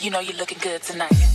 taking. know you're looking good road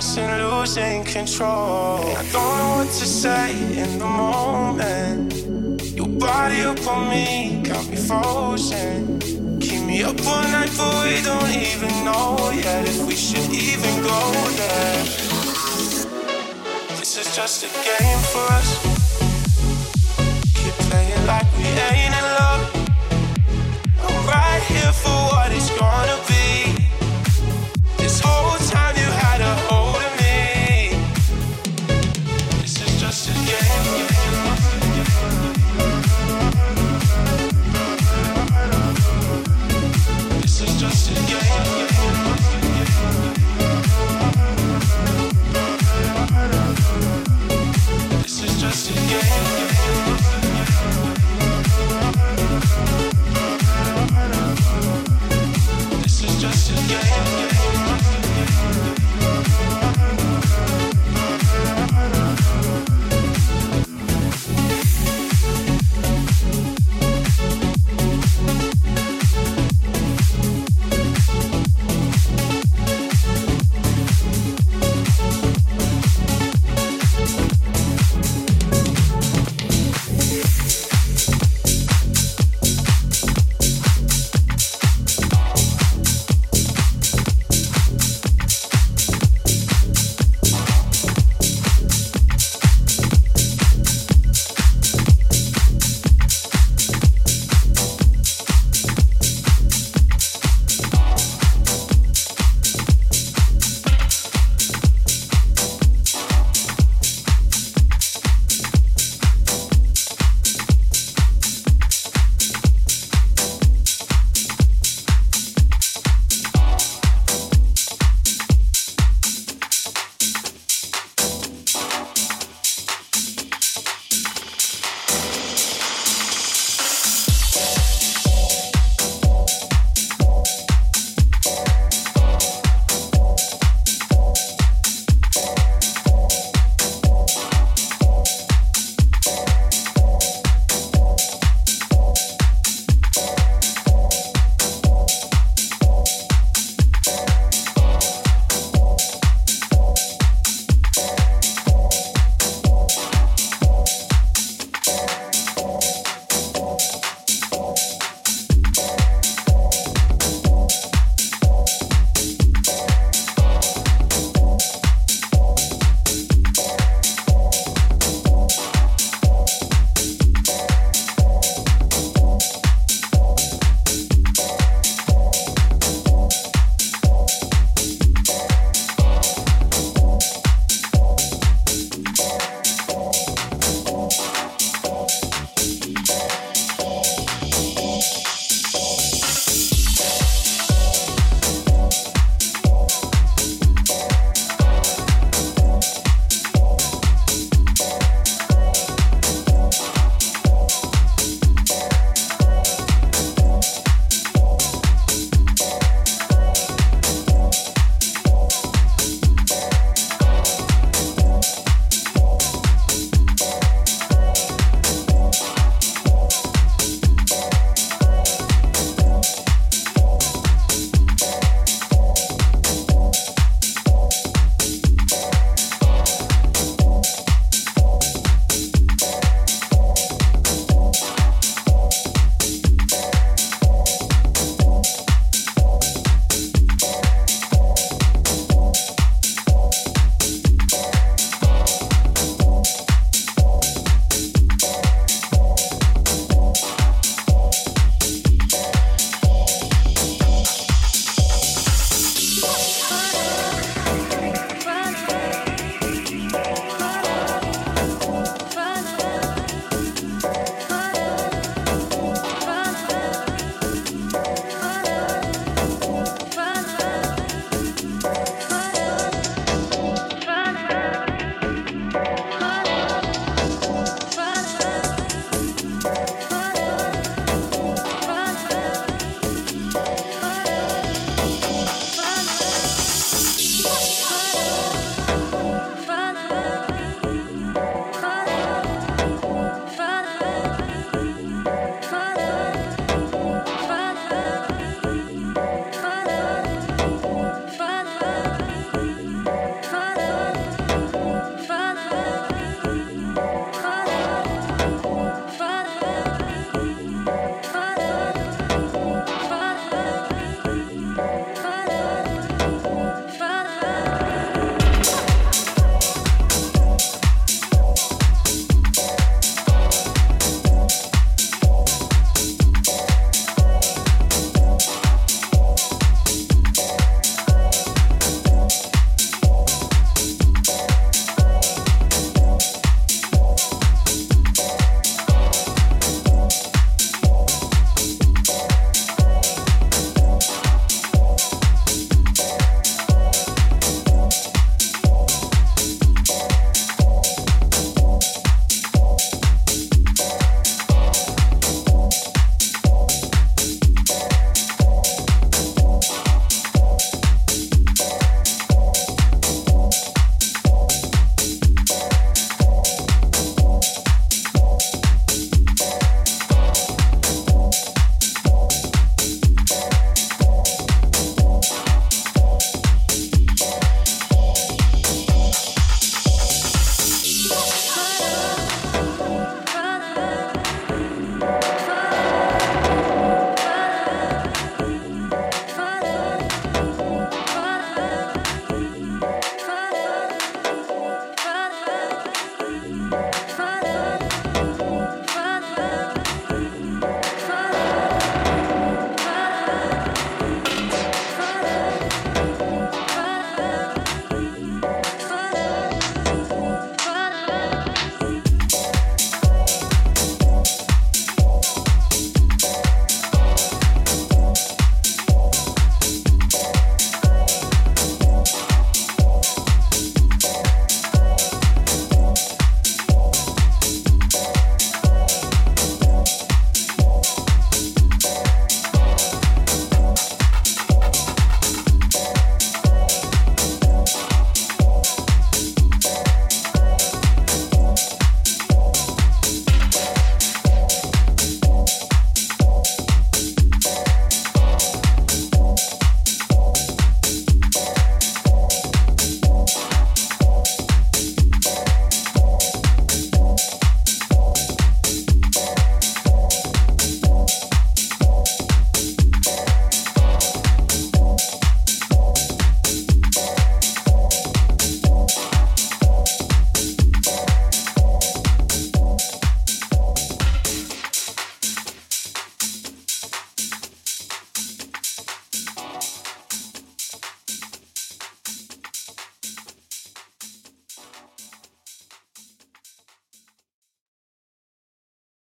losing control. I don't know what to say in the moment. Your body up on me, got me frozen. Keep me up all night, but we don't even know yet if we should even go there. This is just a game for us. just a game.